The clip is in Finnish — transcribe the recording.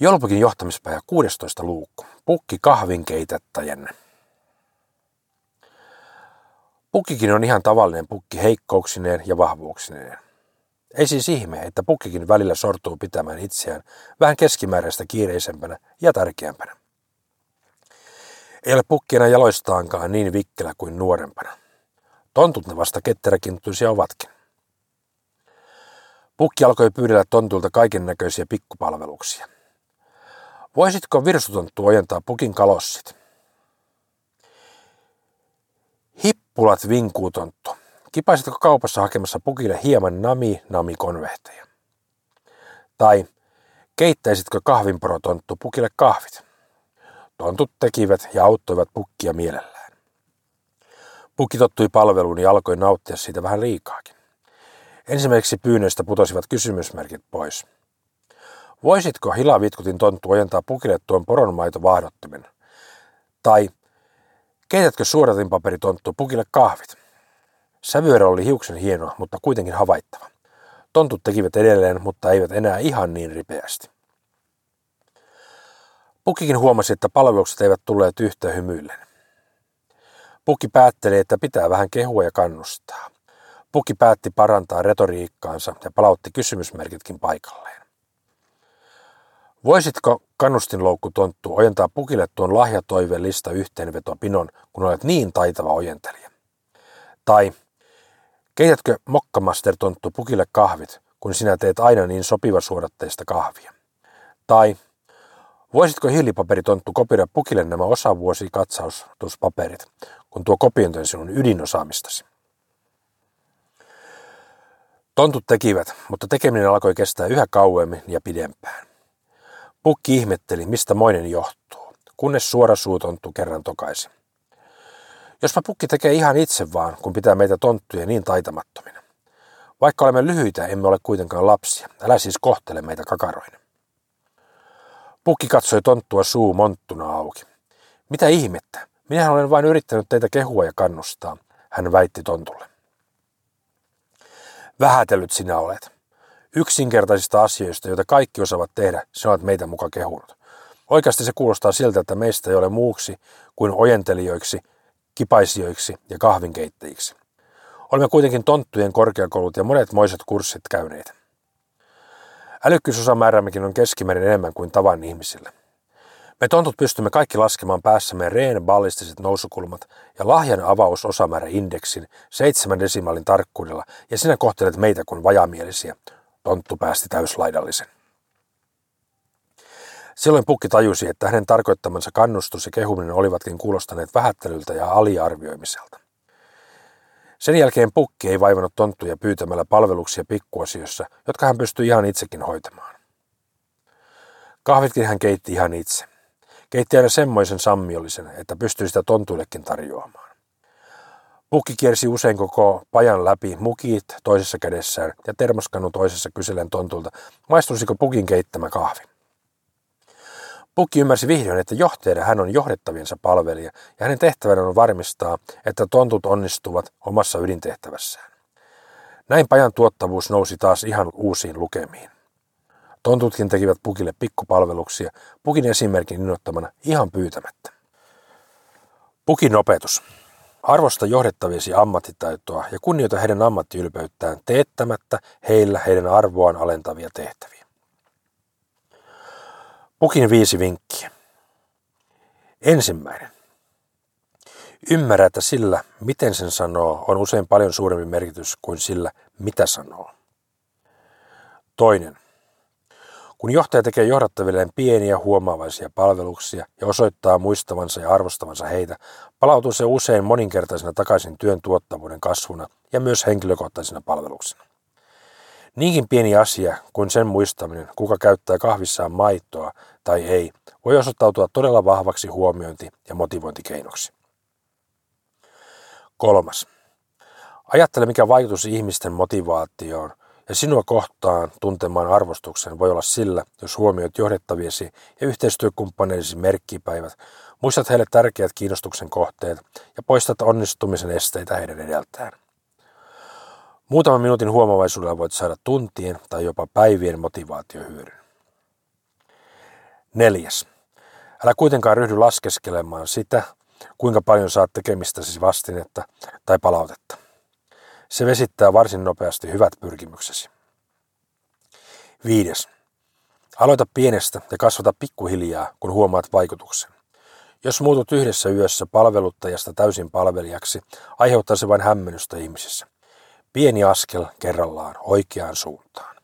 Jolpukin johtamispäivä 16 luukku. Pukki kahvin keitättäjänne. Pukkikin on ihan tavallinen pukki heikkouksineen ja vahvuuksineen. Ei siis ihme, että pukkikin välillä sortuu pitämään itseään vähän keskimääräistä kiireisempänä ja tärkeämpänä. Ei ole pukkina jaloistaankaan niin vikkelä kuin nuorempana. Tontut ne vasta ketteräkinttuisia ovatkin. Pukki alkoi pyydellä tontulta kaiken näköisiä pikkupalveluksia. Voisitko virsutonttu ojentaa pukin kalossit? Hippulat vinkuu tonttu. Kipaisitko kaupassa hakemassa pukille hieman nami-nami-konvehteja? Tai keittäisitkö kahvinporotonttu pukille kahvit? Tontut tekivät ja auttoivat pukkia mielellään. Pukki tottui palveluun ja alkoi nauttia siitä vähän liikaakin. Ensimmäiseksi pyynnöistä putosivat kysymysmerkit pois. Voisitko hilavitkutin tonttu ojentaa pukille tuon poronmaitovaahdottimen? Tai keitätkö suodatinpaperitonttu pukille kahvit? Sävyero oli hiuksen hieno, mutta kuitenkin havaittava. Tontut tekivät edelleen, mutta eivät enää ihan niin ripeästi. Pukkikin huomasi, että palvelukset eivät tulleet yhtä hymyillen. Pukki päätteli, että pitää vähän kehua ja kannustaa. Pukki päätti parantaa retoriikkaansa ja palautti kysymysmerkitkin paikalleen. Voisitko kannustinloukku tonttu ojentaa pukille tuon lahjatoivelista yhteenvetopinon, kun olet niin taitava ojentelija? Tai keitätkö mokkamaster tonttu pukille kahvit, kun sinä teet aina niin sopivasuodatteista kahvia? Tai voisitko hiilipaperi-tonttu kopioida pukille nämä osavuosikatsaustuspaperit, kun tuo kopiointi on sinun ydinosaamistasi? Tontut tekivät, mutta tekeminen alkoi kestää yhä kauemmin ja pidempään. Pukki ihmetteli, mistä moinen johtuu, kunnes suora suutonttu kerran tokaisi. Jospa pukki tekee ihan itse vaan, kun pitää meitä tonttuja niin taitamattomina. Vaikka olemme lyhyitä, emme ole kuitenkaan lapsia. Älä siis kohtele meitä kakaroina. Pukki katsoi tonttua suu monttuna auki. Mitä ihmettä? Minähän olen vain yrittänyt teitä kehua ja kannustaa, hän väitti tontulle. Vähätellyt sinä olet. Yksinkertaisista asioista, joita kaikki osaavat tehdä, sinä olet meitä muka kehunut. Oikeasti se kuulostaa siltä, että meistä ei ole muuksi kuin ojentelijoiksi, kipaisijoiksi ja kahvinkeittäjiksi. Olemme kuitenkin tonttujen korkeakoulut ja monet moiset kurssit käyneet. Älykkyysosamäärämmekin on keskimäärin enemmän kuin tavan ihmisillä. Me tontut pystymme kaikki laskemaan päässämme reen ballistiset nousukulmat ja lahjan indeksin seitsemän desimaalin tarkkuudella ja sinä kohtelet meitä kuin vajamielisiä. Tonttu päästi täyslaidallisen. Silloin Pukki tajusi, että hänen tarkoittamansa kannustus ja kehuminen olivatkin kuulostaneet vähättelyltä ja aliarvioimiselta. Sen jälkeen Pukki ei vaivannut tonttuja pyytämällä palveluksia pikkuasioissa, jotka hän pystyi ihan itsekin hoitamaan. Kahvitkin hän keitti ihan itse. Keitti aina semmoisen sammiollisen, että pystyi sitä tontuillekin tarjoamaan. Pukki kiersi usein koko pajan läpi mukit toisessa kädessään ja termoskanu toisessa kyselen tontulta, maistuisiko pukin keittämä kahvi. Pukki ymmärsi vihdoin, että johtajana hän on johdettaviensa palvelija ja hänen tehtävänä on varmistaa, että tontut onnistuvat omassa ydintehtävässään. Näin pajan tuottavuus nousi taas ihan uusiin lukemiin. Tontutkin tekivät Pukille pikkupalveluksia, Pukin esimerkin innoittamana ihan pyytämättä. Pukin opetus. Arvosta johdettaviesi ammattitaitoa ja kunnioita heidän ammattiylpeyttään teettämättä heillä heidän arvoaan alentavia tehtäviä. Pukin viisi vinkkiä. Ensimmäinen. Ymmärrä, että sillä, miten sen sanoo, on usein paljon suurempi merkitys kuin sillä, mitä sanoo. Toinen. Kun johtaja tekee johdattavilleen pieniä huomaavaisia palveluksia ja osoittaa muistavansa ja arvostavansa heitä, palautuu se usein moninkertaisena takaisin työn tuottavuuden kasvuna ja myös henkilökohtaisena palveluksena. Niinkin pieni asia kuin sen muistaminen, kuka käyttää kahvissaan maitoa tai ei, voi osoittautua todella vahvaksi huomiointi- ja motivointikeinoksi. Kolmas. Ajattele, mikä vaikutus ihmisten motivaatioon ja sinua kohtaan tuntemaan arvostuksen voi olla sillä, jos huomioit johdettaviesi ja yhteistyökumppaneisi merkkipäivät, muistat heille tärkeät kiinnostuksen kohteet ja poistat onnistumisen esteitä heidän edeltään. Muutaman minuutin huomavaisuudella voit saada tuntien tai jopa päivien motivaatiohyödyn. Neljäs. Älä kuitenkaan ryhdy laskeskelemaan sitä, kuinka paljon saat tekemistäsi vastinetta tai palautetta. Se vesittää varsin nopeasti hyvät pyrkimyksesi. Viides. Aloita pienestä ja kasvata pikkuhiljaa, kun huomaat vaikutuksen. Jos muutut yhdessä yössä palveluttajasta täysin palvelijaksi, aiheuttaa se vain hämmennystä ihmisissä. Pieni askel kerrallaan oikeaan suuntaan.